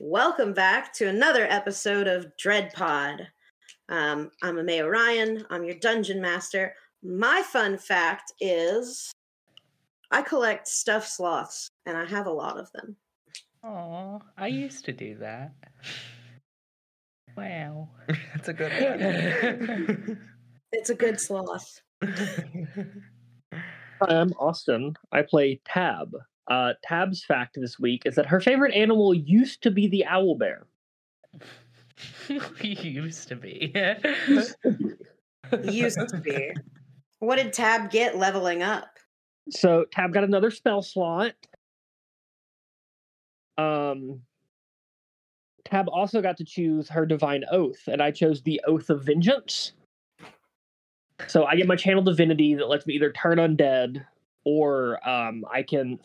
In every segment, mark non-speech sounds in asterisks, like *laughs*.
Welcome back to another episode of Dread Pod. Um, I'm Amay Orion. I'm your dungeon master. My fun fact is I collect stuffed sloths, and I have a lot of them. Oh, I used to do that. Wow. *laughs* That's a good one. *laughs* It's a good sloth. *laughs* Hi, I'm Austin. I play Tab. Uh, Tab's fact this week is that her favorite animal used to be the owl bear. *laughs* used to be. Used to be. What did Tab get leveling up? So Tab got another spell slot. Um, Tab also got to choose her divine oath, and I chose the Oath of Vengeance. So I get my channel divinity that lets me either turn undead or um, I can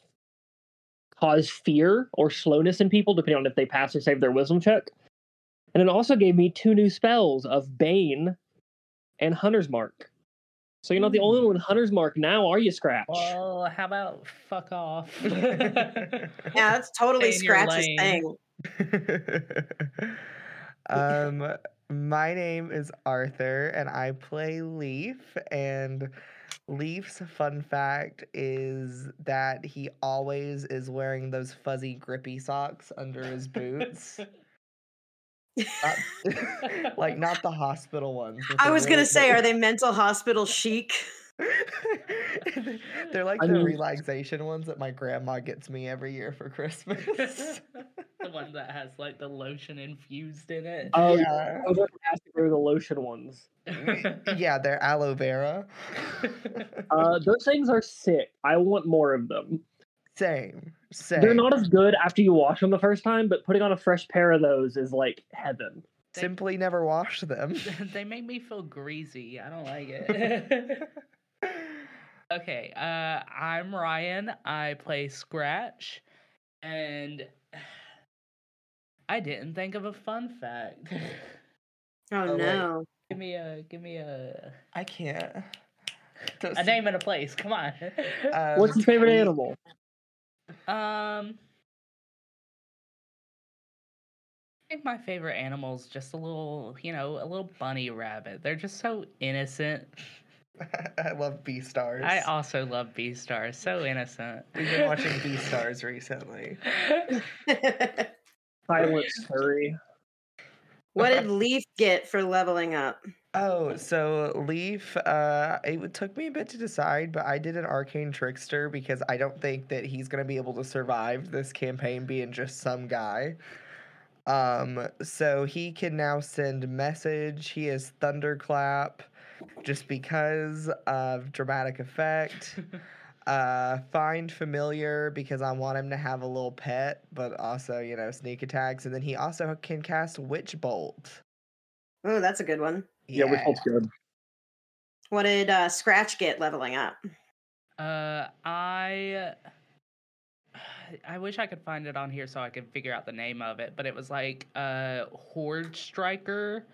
cause fear or slowness in people, depending on if they pass or save their wisdom check. And it also gave me two new spells of Bane and Hunter's Mark. So you're not the only one with Hunter's Mark now, are you, Scratch? well, how about fuck off? *laughs* *laughs* Yeah, that's totally Stay Scratch's thing. *laughs* um, my name is Arthur, and I play Leaf. And Leaf's fun fact is that he always is wearing those fuzzy, grippy socks under his boots. Not- *laughs* *laughs* like not the hospital ones. I the was gonna say, are they mental hospital chic? *laughs* *laughs* They're like I the mean- relaxation ones that my grandma gets me every year for Christmas. *laughs* the one that has like the lotion infused in it. Oh, yeah. Those are fantastic. They were the lotion ones. yeah, they're aloe vera. Uh, those things are sick. I want more of them. Same. Same. They're not as good after you wash them the first time, but putting on a fresh pair of those is like heaven. Simply never wash them. they make me feel greasy. I don't like it. Okay, uh, I'm Ryan. I play Scratch, and I didn't think of a fun fact. *laughs* Oh, Oh, wait. no. give me a, give me a, I can't. *laughs* a name and a place. Come on. Um, What's your favorite we- animal? Um, I think my favorite animal's just a little, you know, a little bunny rabbit. They're just so innocent. *laughs* I love Beastars. I also love Beastars. So innocent. We've been watching Beastars recently. *laughs* Silent Scurry. what did Leaf get for leveling up? Oh, so Leaf, uh, it took me a bit to decide, but I did an arcane trickster because I don't think that he's gonna be able to survive this campaign being just some guy. Um, so he can now send message. He is thunderclap, just because of dramatic effect. *laughs* Uh, find familiar because I want him to have a little pet, but also you know sneak attacks, and then he also can cast witch bolt. Oh, that's a good one. Yeah, which one's good? What did uh, Scratch get leveling up? Uh, I I wish I could find it on here so I could figure out the name of it, but it was like uh Horde Striker,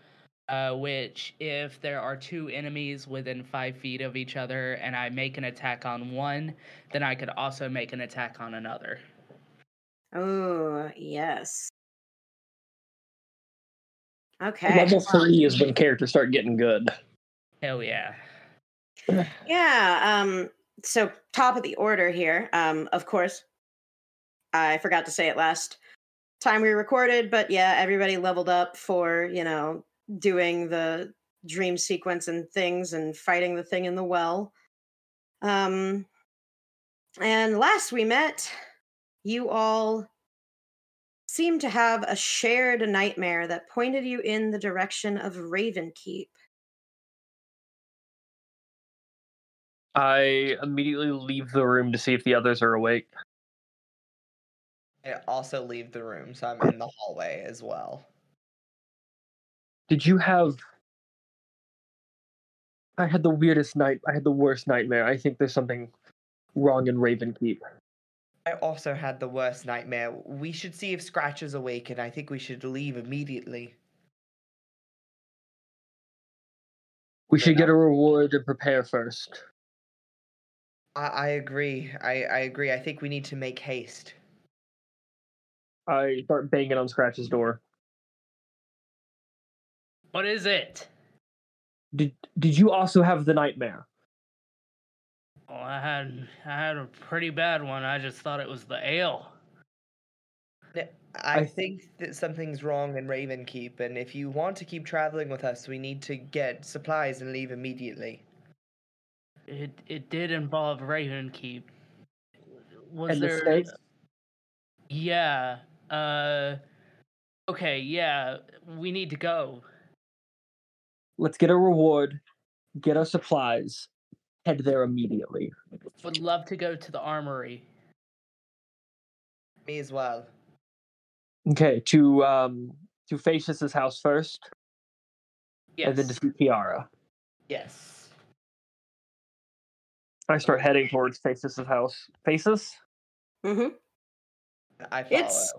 uh, which if there are two enemies within five feet of each other and I make an attack on one, then I could also make an attack on another. Oh, yes. Okay. Level three is when characters start getting good. Hell yeah. *sighs* Yeah. Um. So top of the order here. Um. Of course, I forgot to say it last time we recorded, but yeah, everybody leveled up for you know doing the dream sequence and things and fighting the thing in the well. Um. And last we met, you all seemed to have a shared nightmare that pointed you in the direction of Ravenkeep. I immediately leave the room to see if the others are awake. I also leave the room, so I'm in the hallway as well. Did you have? I had the weirdest night. I had the worst nightmare. I think there's something wrong in Ravenkeep. I also had the worst nightmare. We should see if Scratch is awake, and I think we should leave immediately. We should get a reward and prepare first. I, I agree. I, I agree. I think we need to make haste. I start banging on Scratch's door. What is it? Did Did you also have the nightmare? Well, I had I had a pretty bad one. I just thought it was the ale. I I- think that something's wrong in Ravenkeep, and if you want to keep traveling with us, we need to get supplies and leave immediately. It it did involve Ravenkeep. Was and there? stakes? Yeah. Uh. Okay. Yeah. We need to go. Let's get a reward, get our supplies, head there immediately. Would love to go to the armory. Me as well. Okay, to um to Facius's house first, Yes. and then to see Kiara. Yes. I start heading towards Facius's house. Faces? hmm I follow. It's-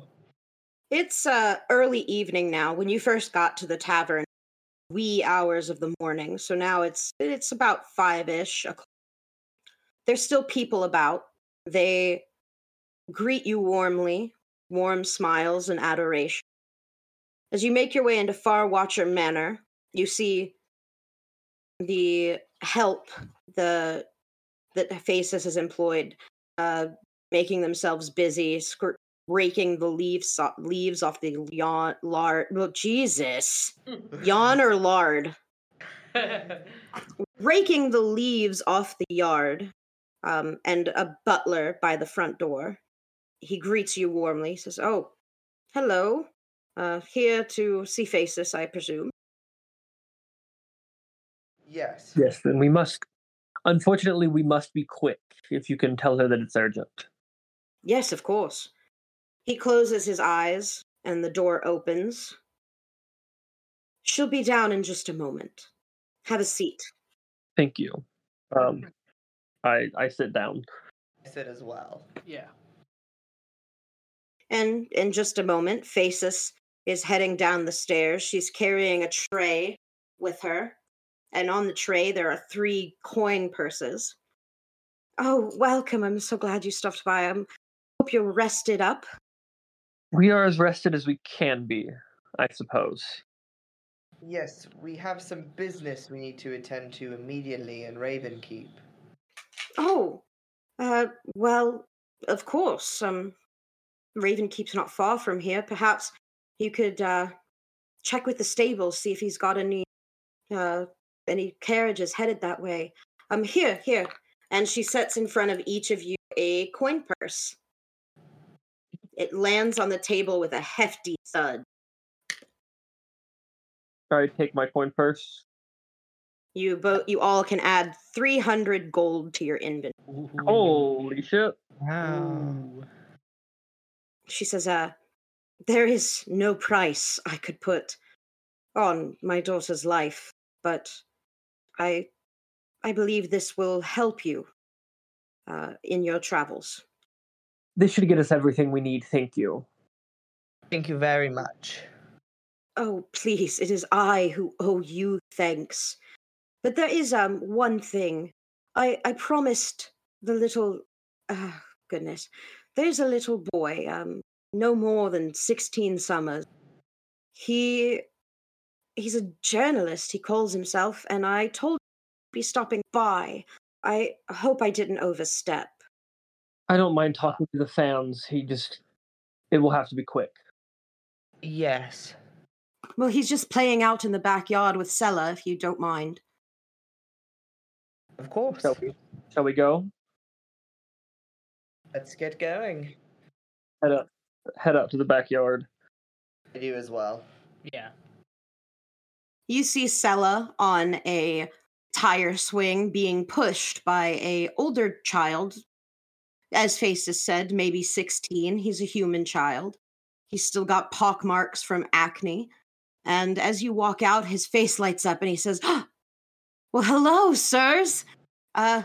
It's uh, early evening now. When you first got to the tavern, wee hours of the morning. So now it's it's about five ish. There's still people about. They greet you warmly, warm smiles and adoration. As you make your way into Far Watcher Manor, you see the help the that Faces has employed, uh, making themselves busy, scr- raking the leaves leaves off the yawn lard. Well, Jesus, *laughs* yawn or lard, *laughs* raking the leaves off the yard, um, and a butler by the front door. He greets you warmly. Says, "Oh, hello. Uh, here to see Faces, I presume." Yes. Yes, then we must unfortunately we must be quick if you can tell her that it's urgent. Yes, of course. He closes his eyes and the door opens. She'll be down in just a moment. Have a seat. Thank you. Um I I sit down. I said as well. yeah. And in just a moment, Faces is heading down the stairs. She's carrying a tray with her. And on the tray, there are three coin purses. Oh, welcome. I'm so glad you stopped by. I hope you're rested up. We are as rested as we can be, I suppose. Yes, we have some business we need to attend to immediately in Ravenkeep. Oh, uh, well, of course. Um, Ravenkeep's not far from here. Perhaps you could uh, check with the stables, see if he's got any uh, any carriages headed that way. Um, here, here, and she sets in front of each of you a coin purse. It lands on the table with a hefty thud. I take my coin purse. You both, you all can add three hundred gold to your inventory. Holy shit. Wow. she says, uh, there is no price I could put on my daughter's life, but I I believe this will help you uh, in your travels. This should get us everything we need, thank you. Thank you very much. Oh, please, it is I who owe you thanks. But there is um one thing. I I promised the little uh, goodness. There's a little boy, um, no more than sixteen summers. He he's a journalist, he calls himself, and I told him he'd be stopping by. I hope I didn't overstep. I don't mind talking to the fans. He just it will have to be quick. Yes. Well, he's just playing out in the backyard with Sella, if you don't mind. Of course. Shall we shall we go? Let's get going. Head up head out to the backyard. I do as well. Yeah. You see Sella on a tire swing being pushed by a older child. As Faces said, maybe 16. He's a human child. He's still got pock marks from acne. And as you walk out, his face lights up and he says, Well, hello, sirs. Uh,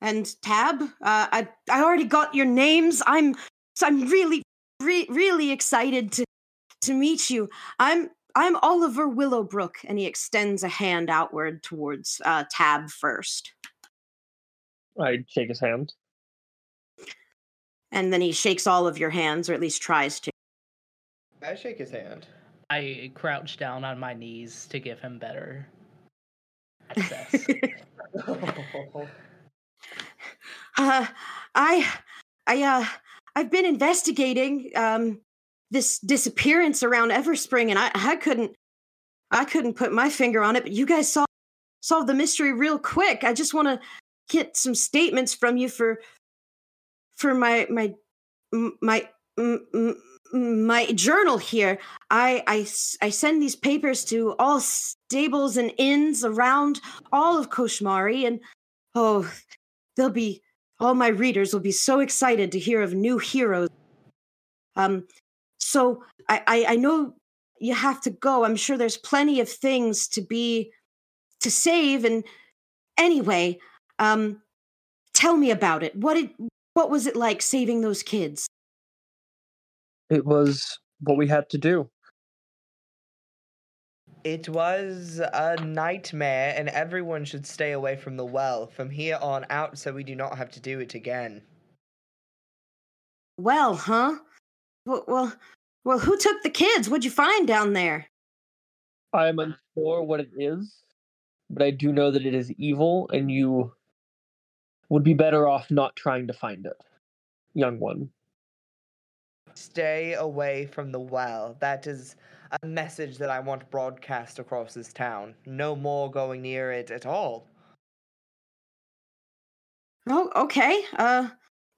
and Tab, uh, I I already got your names. I'm so I'm really, re- really excited to to meet you. I'm I'm Oliver Willowbrook, and he extends a hand outward towards uh, Tab first. I shake his hand. and then he shakes all of your hands, or at least tries to. I shake his hand. I crouch down on my knees to give him better access. *laughs* *laughs* uh, I, I, uh, I've been investigating um this disappearance around Everspring, and I, I couldn't, I couldn't put my finger on it. But you guys saw solve the mystery real quick. I just want to get some statements from you for, for my my my my journal here. I, I I send these papers to all stables and inns around all of Koshmari, and oh, they'll be all my readers will be so excited to hear of new heroes. Um, so I, I, I know you have to go. I'm sure there's plenty of things to be to save. And anyway, um, tell me about it. What did what was it like saving those kids? It was what we had to do. It was a nightmare, and everyone should stay away from the well from here on out so we do not have to do it again. Well, huh? Well, well, well who took the kids? What'd you find down there? I'm unsure what it is, but I do know that it is evil, and you would be better off not trying to find it, young one. Stay away from the well. That is a message that I want broadcast across this town. No more going near it at all. Oh, okay. Uh,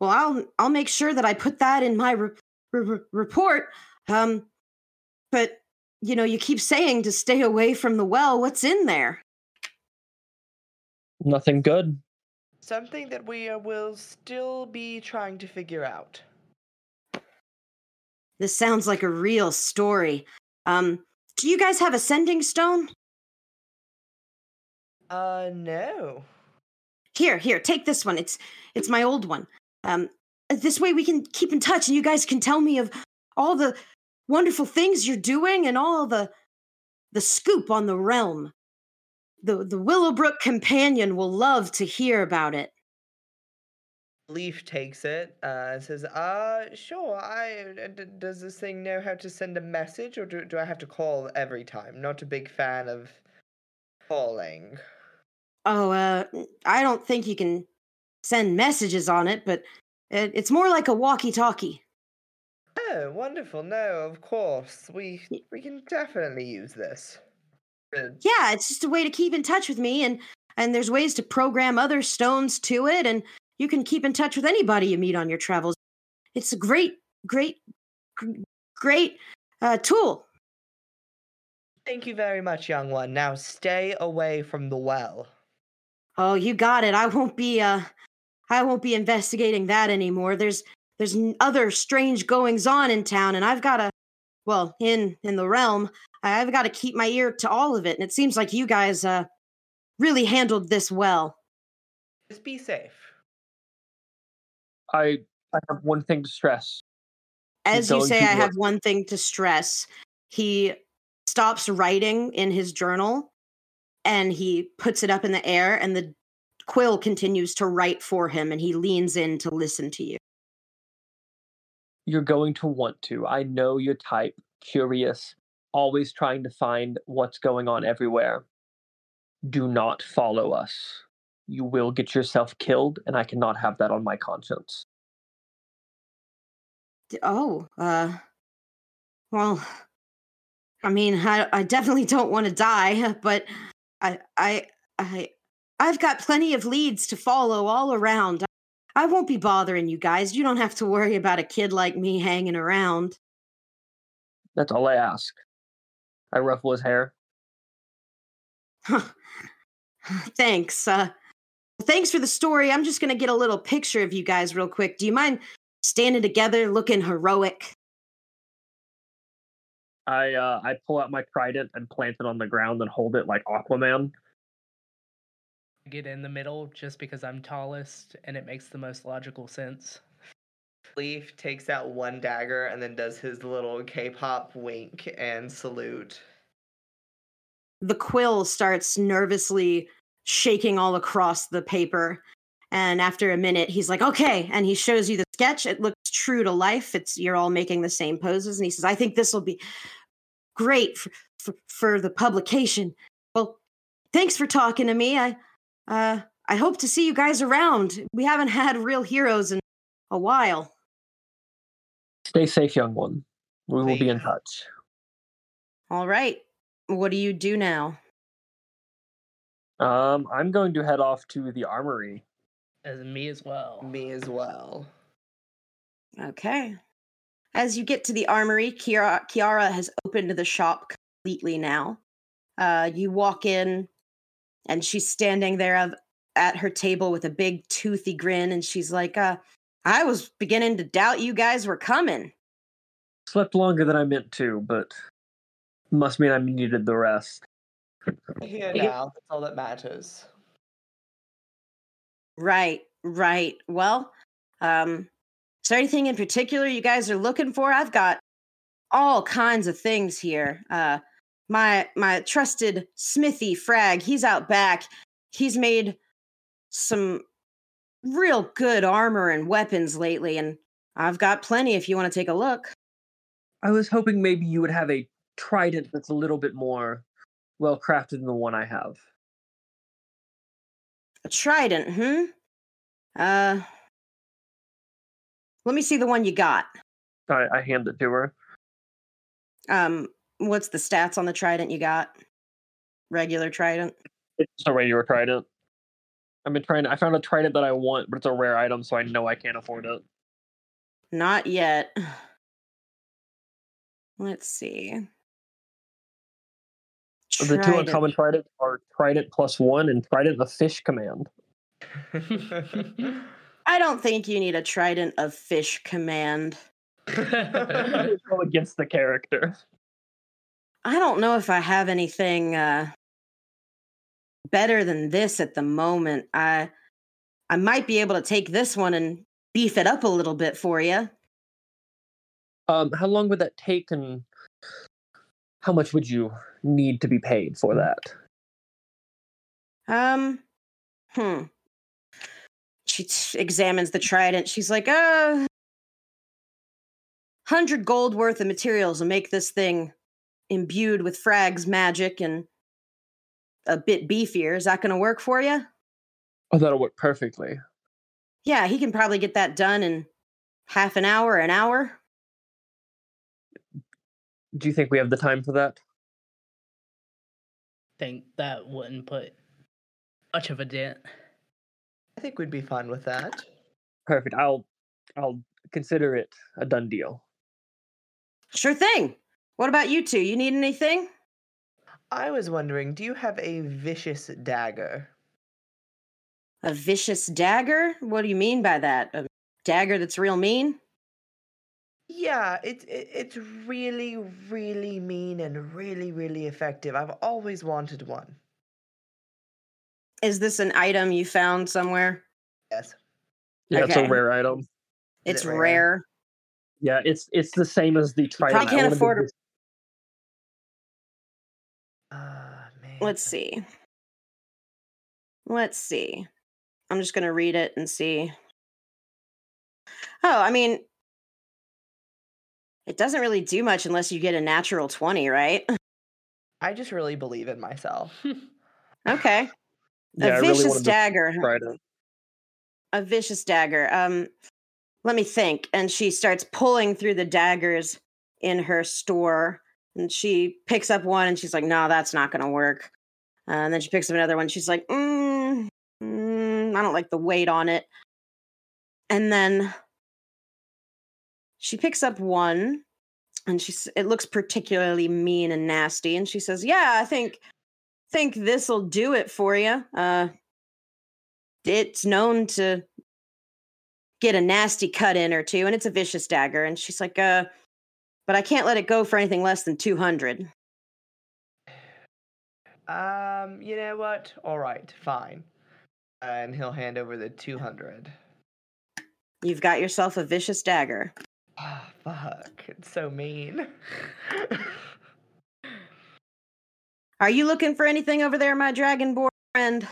well, I'll I'll make sure that I put that in my re- re- report. Um, but you know, you keep saying to stay away from the well. What's in there? Nothing good. Something that we uh, will still be trying to figure out. This sounds like a real story. Um, do you guys have a sending stone? Uh, no. Here, here, take this one. It's it's my old one. Um, this way we can keep in touch, and you guys can tell me of all the wonderful things you're doing and all the the scoop on the realm. The the Willowbrook companion will love to hear about it. Leaf takes it uh, and says, "Uh, sure. I uh, does this thing know how to send a message, or do do I have to call every time? Not a big fan of calling." Oh, uh, I don't think you can send messages on it, but it, it's more like a walkie-talkie. Oh, wonderful! No, of course we we can definitely use this. Yeah, it's just a way to keep in touch with me, and and there's ways to program other stones to it, and you can keep in touch with anybody you meet on your travels. It's a great, great, great uh, tool. Thank you very much, young one. Now stay away from the well. Oh, you got it. I won't be uh I won't be investigating that anymore. There's there's other strange goings on in town and I've got to well, in in the realm, I've got to keep my ear to all of it. And it seems like you guys uh really handled this well. Just be safe. I I have one thing to stress. As you say, I have one thing to stress. He stops writing in his journal and he puts it up in the air and the quill continues to write for him and he leans in to listen to you. You're going to want to. I know your type, curious, always trying to find what's going on everywhere. Do not follow us you will get yourself killed, and I cannot have that on my conscience. Oh, uh, well, I mean, I, I definitely don't want to die, but I, I, I, I've got plenty of leads to follow all around. I won't be bothering you guys. You don't have to worry about a kid like me hanging around. That's all I ask. I ruffle his hair. *laughs* Thanks. Uh, thanks for the story. I'm just going to get a little picture of you guys real quick. Do you mind standing together looking heroic? I uh, I pull out my trident and plant it on the ground and hold it like Aquaman. Get in the middle just because I'm tallest and it makes the most logical sense. Leaf takes out one dagger and then does his little K-pop wink and salute. The quill starts nervously shaking all across the paper And after a minute, he's like, okay. And he shows you the sketch. It looks true to life. It's you're all making the same poses. And he says, I think this will be great for, for, for the publication. Well, thanks for talking to me. I uh I hope to see you guys around. We haven't had real heroes in a while. Stay safe, young one. We will be in touch. All right. What do you do now? Um, I'm going to head off to the armory. As me as well. Me as well. Okay. As you get to the armory, Kiara, Kiara has opened the shop completely now. Uh, you walk in, and she's standing there of, at her table with a big toothy grin, and she's like, uh, I was beginning to doubt you guys were coming. Slept longer than I meant to, but must mean I needed the rest. Here now. That's all that matters. Right, right. Well, um, is there anything in particular you guys are looking for? I've got all kinds of things here. Uh, my my trusted Smithy Frag, he's out back. He's made some real good armor and weapons lately, and I've got plenty if you want to take a look. I was hoping maybe you would have a trident that's a little bit more well crafted than the one I have. A trident, hmm? Uh, let me see the one you got. I, I hand it to her. Um, what's the stats on the trident you got? Regular trident. It's a regular trident. I've been trying. I found a trident that I want, but it's a rare item, so I know I can't afford it. Not yet. *sighs* Let's see. The two uncommon tridents are trident plus one and trident the fish command. *laughs* I don't think you need a trident of fish command. *laughs* Go against the character. I don't know if I have anything uh better than this at the moment. I I might be able to take this one and beef it up a little bit for you. Um, how long would that take, and how much would you need to be paid for that? Um, hmm. She t- examines the trident. She's like, uh, hundred gold worth of materials will make this thing imbued with Frag's magic and a bit beefier. Is that going to work for you? Oh, that'll work perfectly. Yeah, he can probably get that done in half an hour, an hour. Do you think we have the time for that? think that wouldn't put much of a dent. I think we'd be fine with that. Perfect. I'll I'll consider it a done deal. Sure thing. What about you two? You need anything? I was wondering, do you have a vicious dagger? A vicious dagger? What do you mean by that? A dagger that's real mean? Yeah, it's it, it's really really mean and really really effective. I've always wanted one. Is this an item you found somewhere? Yes. Yeah, it's a rare item. It's it rare. rare? Yeah, it's it's the same as the trident. I can't afford a- Let's see. Let's see. I'm just going to read it and see. Oh, I mean, it doesn't really do much unless you get a natural 20, right? *laughs* I just really believe in myself. *laughs* Okay. Yeah, I a really vicious wanted to dagger. trident. A vicious dagger. Um, let me think. And she starts pulling through the daggers in her store. And she picks up one and she's like, no, that's not going to work. Uh, and then she picks up another one. She's like, mm, mm, I don't like the weight on it. And then she picks up one and she's it looks particularly mean and nasty and she says yeah i think think this'll do it for you uh it's known to get a nasty cut in or two and it's a vicious dagger and she's like uh but i can't let it go for anything less than 200 Um, you know what? All right, fine. And he'll hand over the 200. you've got yourself a vicious dagger Ah, fuck. It's so mean. *laughs* are you looking for anything over there my dragonborn friend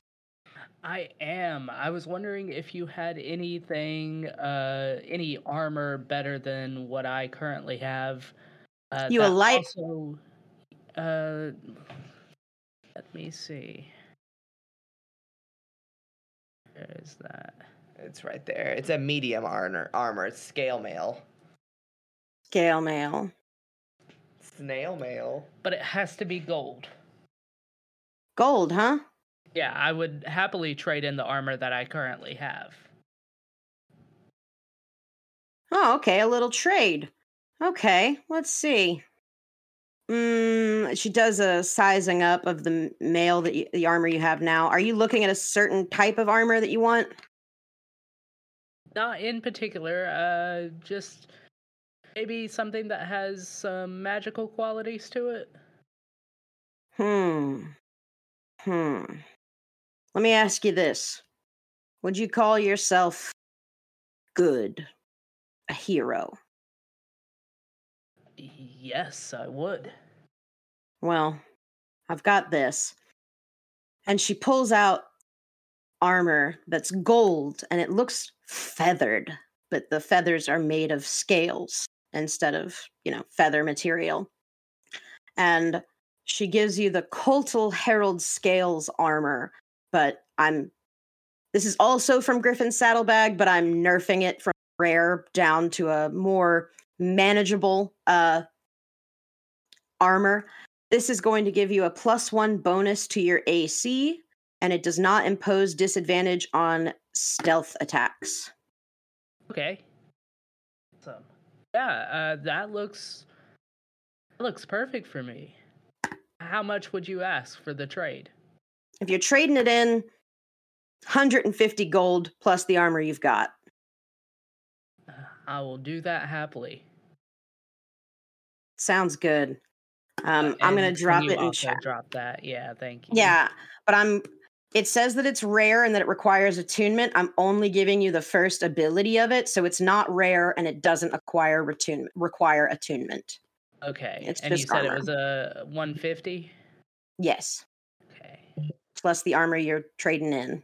I am. I was wondering if you had anything, uh, any armor better than what I currently have. Uh, You a light- Also, uh, let me see. Where is that? It's right there. It's a medium armor. Armor. It's scale mail. Scale mail. Snail mail. But it has to be gold. Gold, huh? Yeah, I would happily trade in the armor that I currently have. Oh, okay, a little trade. Okay, let's see. Mm, she does a sizing up of the mail that you, the armor you have now. Are you looking at a certain type of armor that you want? Not in particular, uh, just maybe something that has some magical qualities to it. Hmm. Hmm. Let me ask you this. Would you call yourself good? A hero? Yes, I would. Well, I've got this. And she pulls out armor that's gold and it looks feathered, but the feathers are made of scales instead of, you know, feather material. And she gives you the Couatl Herald Scales armor, but I'm this is also from Griffon's Saddlebag, but I'm nerfing it from rare down to a more manageable uh armor. This is going to give you a plus one bonus to your AC, and it does not impose disadvantage on stealth attacks. Okay. Awesome. Yeah, uh, that looks that looks perfect for me. How much would you ask for the trade? If you're trading it in, 150 gold plus the armor you've got. I will do that happily. Sounds good. Um, I'm gonna drop it in chat. Drop that. Yeah, thank you. Yeah, but I'm. It says that it's rare and that it requires attunement. I'm only giving you the first ability of it, so it's not rare and it doesn't acquire require attunement. Okay. It's and you just said it was a 150? Yes. Okay. plus the armor you're trading in.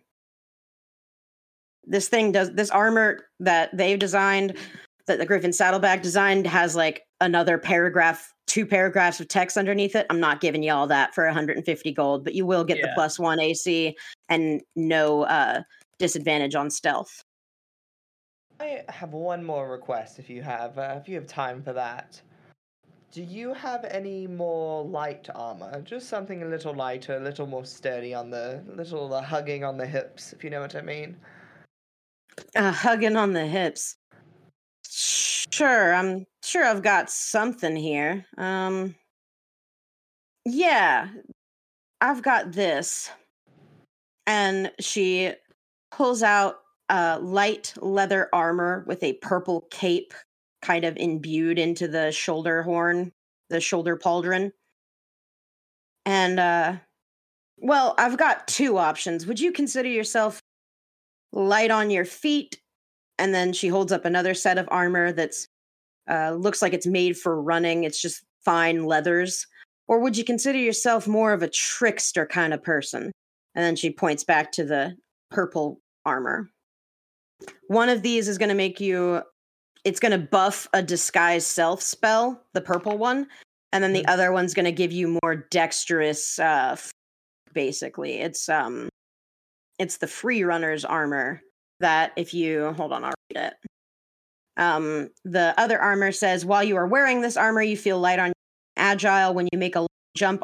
This thing does this armor that they've designed, that the Griffon Saddlebag designed, has like another paragraph, two paragraphs of text underneath it. I'm not giving you all that for 150 gold, but you will get the plus one AC and no uh, disadvantage on stealth. I have one more request if you have uh, if you have time for that. Do you have any more light armor? Just something a little lighter, a little more sturdy on the little uh, hugging on the hips, if you know what I mean. Uh, hugging on the hips. Sure, I'm sure I've got something here. Um, yeah, I've got this. And she pulls out uh, light leather armor with a purple cape kind of imbued into the shoulder horn, the shoulder pauldron. And, uh, well, I've got two options. Would you consider yourself light on your feet? And then she holds up another set of armor that's uh, looks like it's made for running. It's just fine leathers. Or would you consider yourself more of a trickster kind of person? And then she points back to the purple armor. One of these is going to make you, it's going to buff a disguise self spell, the purple one. And then the Mhm. other one's going to give you more dexterous, uh, f- basically. It's, um, it's the free runner's armor that if you, hold on, I'll read it. Um, the other armor says, while you are wearing this armor, you feel light on agile when you make a jump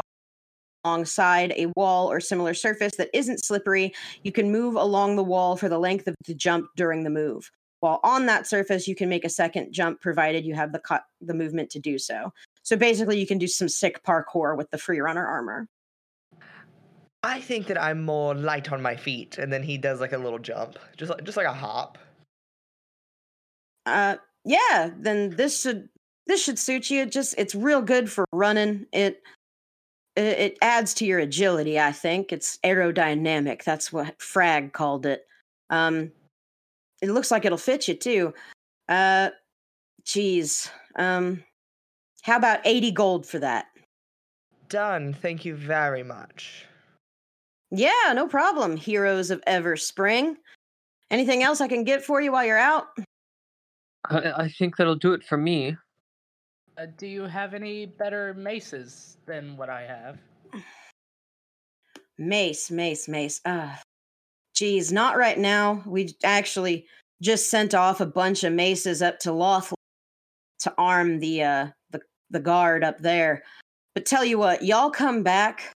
alongside a wall or similar surface that isn't slippery. You can move along the wall for the length of the jump during the move. While on that surface, you can make a second jump provided you have the cut the movement to do so. So basically, you can do some sick parkour with the free runner armor. I think that I'm more light on my feet, and then he does like a little jump, just like just like a hop. Uh, yeah, then this should this should suit you. It just it's real good for running. It it, it adds to your agility. I think it's aerodynamic. That's what Frag called it. Um, it looks like it'll fit you too. Uh, geez. Um, how about eighty gold for that? Done. Thank you very much. Yeah, no problem. Heroes of Everspring. Anything else I can get for you while you're out? I, I think that'll do it for me. Uh, do you have any better maces than what I have? Mace, mace, mace. Uh geez, not right now. We actually just sent off a bunch of maces up to Lothland to arm the uh the, the guard up there. But tell you what, y'all come back,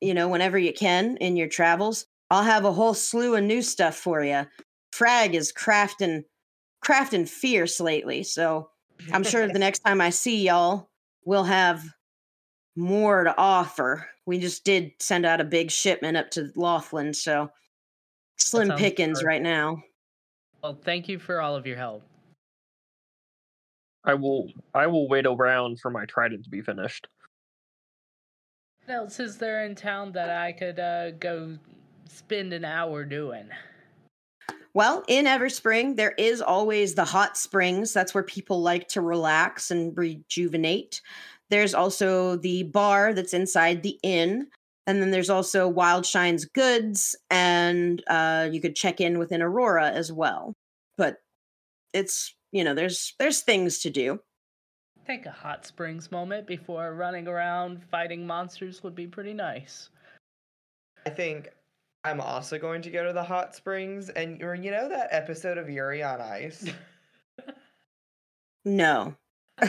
you know, whenever you can in your travels. I'll have a whole slew of new stuff for you. Frag is crafting crafting fierce lately, so I'm sure the *laughs* next time I see y'all, we'll have more to offer. We just did send out a big shipment up to Lothland, so slim sounds pickings perfect. right now. Well, thank you for all of your help. I will I will wait around for my trident to be finished. What else is there in town that I could uh, go spend an hour doing? Well, in Everspring, there is always the hot springs. That's where people like to relax and rejuvenate. There's also the bar that's inside the inn. And then there's also Wild Shine's Goods, and uh, you could check in within Aurora as well. But it's you know there's there's things to do. I think a hot springs moment before running around fighting monsters would be pretty nice. I think I'm also going to go to the hot springs, and or you know that episode of Yuri on Ice. *laughs* No. *laughs*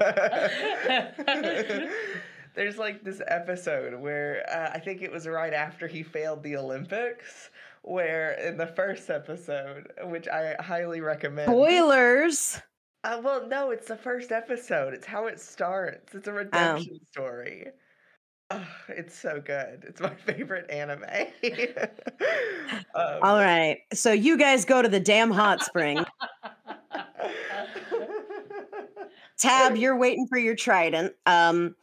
*laughs* There's like this episode where uh, I think it was right after he failed the Olympics, where in the first episode, which I highly recommend. Spoilers. Uh, well, no, it's the first episode. It's how it starts. It's a redemption story. Ugh, it's so good. It's my favorite anime. *laughs* um, All right. So you guys go to the damn hot spring. *laughs* Tab, you're waiting for your trident. Um,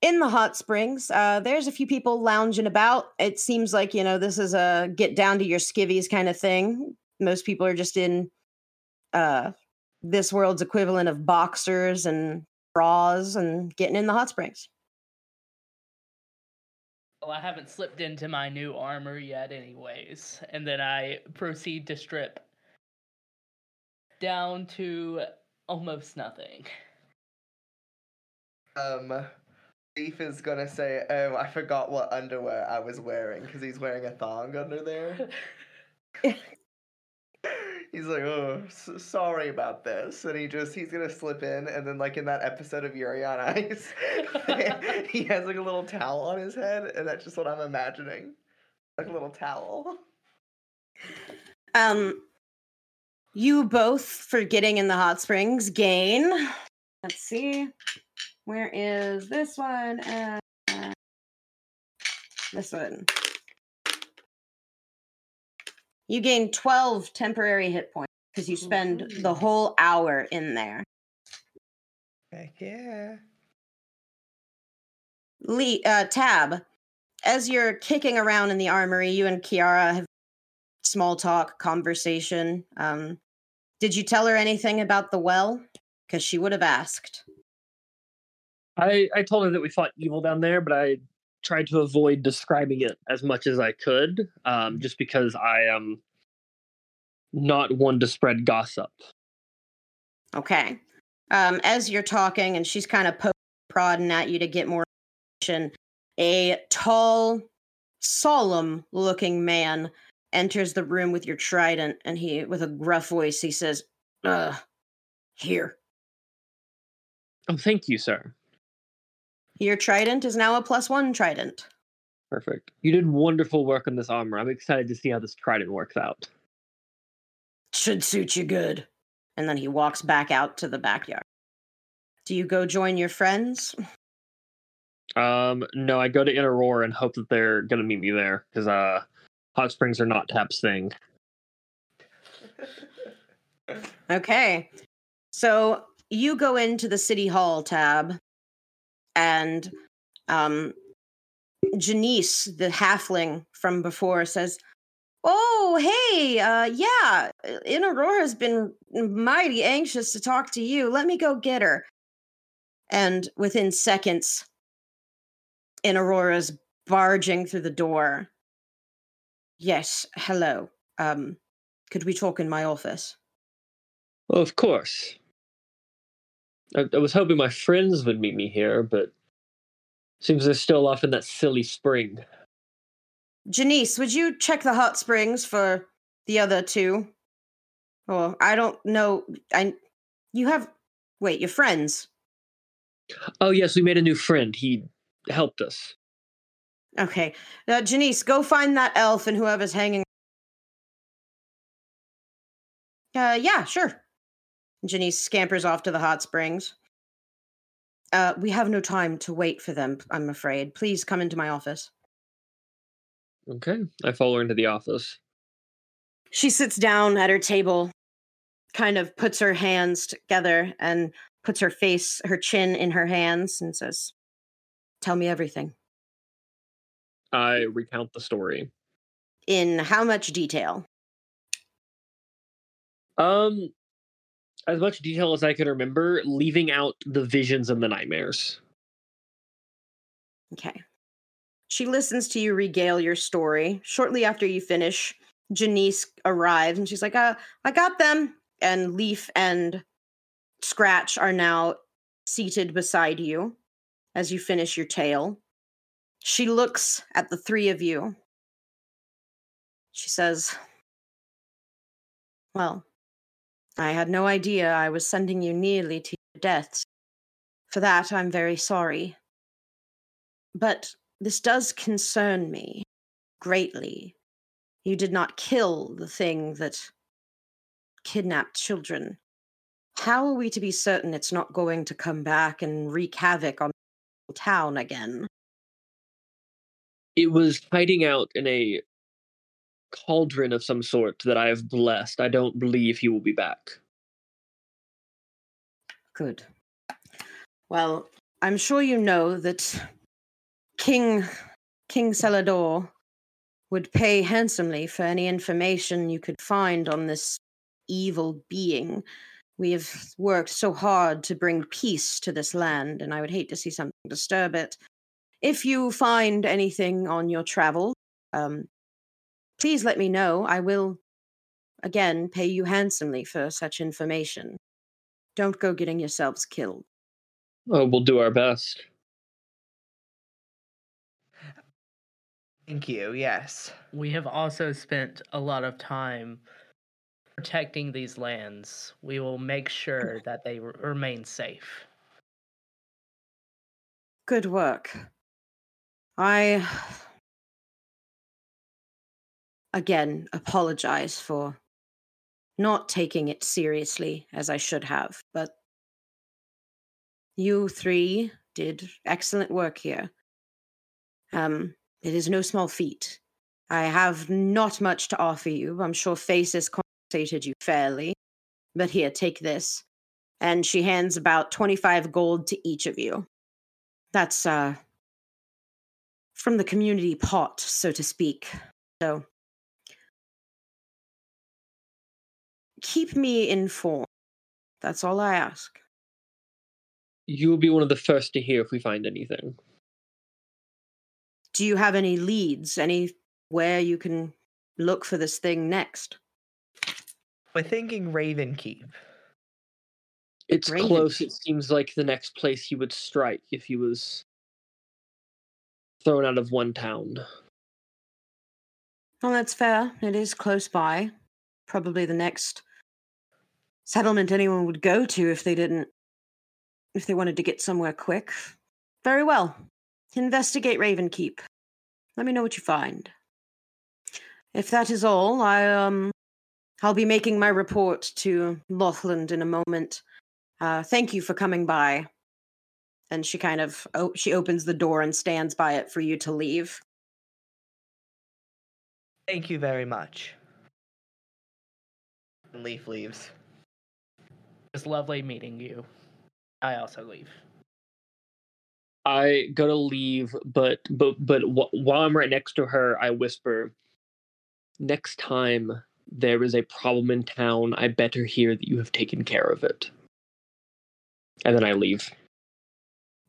in the hot springs, uh, there's a few people lounging about. It seems like you know this is a get down to your skivvies kind of thing. Most people are just in uh, this world's equivalent of boxers and bras and getting in the hot springs. Well, I haven't slipped into my new armor yet, anyways. And then I proceed to strip down to almost nothing. um, Leaf is gonna say, "Oh, I forgot what underwear I was wearing because he's wearing a thong under there." *laughs* he's like, "Oh, s- sorry about this," and he just he's gonna slip in, and then like in that episode of Yuri on Ice, *laughs* he has like a little towel on his head, and that's just what I'm imagining, like a little towel. Um, you both for getting in the hot springs gain. Let's see, where is this one? and this one. You gain twelve temporary hit points because you spend the whole hour in there. Heck yeah! Lee, uh, Tab, as you're kicking around in the armory, you and Kiara have small talk conversation. Um, did you tell her anything about the well? Because she would have asked. I, I told her that we fought evil down there, but I tried to avoid describing it as much as I could, um, just because I am not one to spread gossip. Okay. Um, as you're talking, and she's kind of poking, prodding at you to get more information, a tall, solemn-looking man enters the room with your trident, and he, with a gruff voice, he says, "Uh, here. Oh, thank you, sir. Your trident is now a plus one trident." Perfect. You did wonderful work on this armor. I'm excited to see how this trident works out. should suit you good. And then he walks back out to the backyard. Do you go join your friends? Um, no, I go to Inner Roar and hope that they're gonna meet me there because uh, hot springs are not Tab's thing. *laughs* Okay. So you go into the city hall tab and um Janice, the halfling from before, says, Oh, hey, uh, yeah, In Aurora's been mighty anxious to talk to you. Let me go get her. And within seconds, In Aurora's barging through the door. Yes, hello. Um, could we talk in my office? Well, of course. I, I was hoping my friends would meet me here, but seems they're still off in that silly spring. Janice, would you check the hot springs for the other two? Or I don't know. I you have wait, your friends. Oh yes, we made a new friend. He helped us. Okay. Uh, Janice, go find that elf and whoever's hanging. Uh, yeah, sure. Janice scampers off to the hot springs. Uh, we have no time to wait for them, I'm afraid. Please come into my office. Okay. I follow her into the office. She sits down at her table, kind of puts her hands together and puts her face, her chin in her hands, and says, Tell me everything. I recount the story. In how much detail? Um, as much detail as I can remember, leaving out the visions and the nightmares. Okay. She listens to you regale your story. Shortly after you finish, Janice arrives and she's like, uh, I got them. And Leaf and Scratch are now seated beside you as you finish your tale. She looks at the three of you. She says, Well, I had no idea I was sending you nearly to your deaths. For that, I'm very sorry. But this does concern me greatly. You did not kill the thing that kidnapped children. How are we to be certain it's not going to come back and wreak havoc on the town again? It was hiding out in a cauldron of some sort that I have blessed. I don't believe he will be back. Good. Well, I'm sure you know that King King Celador would pay handsomely for any information you could find on this evil being. We have worked so hard to bring peace to this land, and I would hate to see something disturb it. If you find anything on your travel, um, please let me know. I will, again, pay you handsomely for such information. Don't go getting yourselves killed. Oh, we'll do our best. Thank you. Yes. We have also spent a lot of time protecting these lands. We will make sure that they r- remain safe. Good work. I again apologize for not taking it seriously as I should have, but you three did excellent work here. Um, it is no small feat. I have not much to offer you. I'm sure Faces compensated you fairly. But here, take this. And she hands about 25 gold to each of you. That's uh from the community pot, so to speak. So keep me informed. That's all I ask. You will be one of the first to hear if we find anything. Do you have any leads? Anywhere you can look for this thing next? We're thinking Ravenkeep. It's Raven close. Keep. It seems like the next place he would strike if he was thrown out of one town. Well, that's fair. It is close by. Probably the next settlement anyone would go to if they didn't, if they wanted to get somewhere quick. Very well. Investigate Ravenkeep. Let me know what you find. If that is all, I um, I'll be making my report to Lothland in a moment. Uh, thank you for coming by. And she kind of oh, she opens the door and stands by it for you to leave. Thank you very much. And Leaf leaves. It's lovely meeting you. I also leave. I go to leave, but but but while I'm right next to her, I whisper, "Next time there is a problem in town, I better hear that you have taken care of it." And then I leave.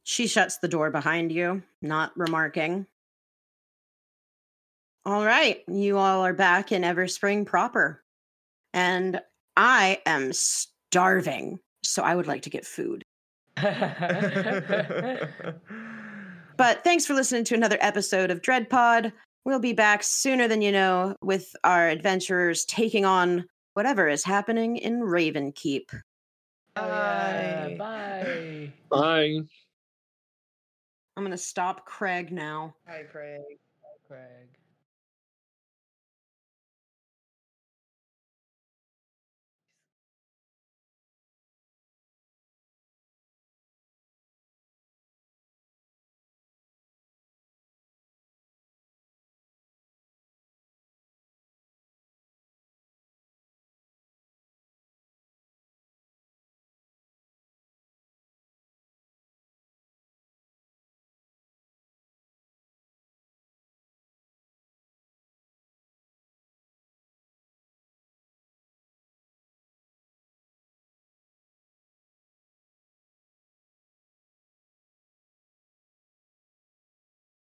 She shuts the door behind you, not remarking. All right, you all are back in Everspring proper, and I am starving, so I would like to get food. *laughs* But thanks for listening to another episode of Dreadpod. We'll be back sooner than you know with our adventurers taking on whatever is happening in Ravenkeep. Oh, yeah. Bye. Bye. I'm going to stop Craig now. Hi, Craig. Craig.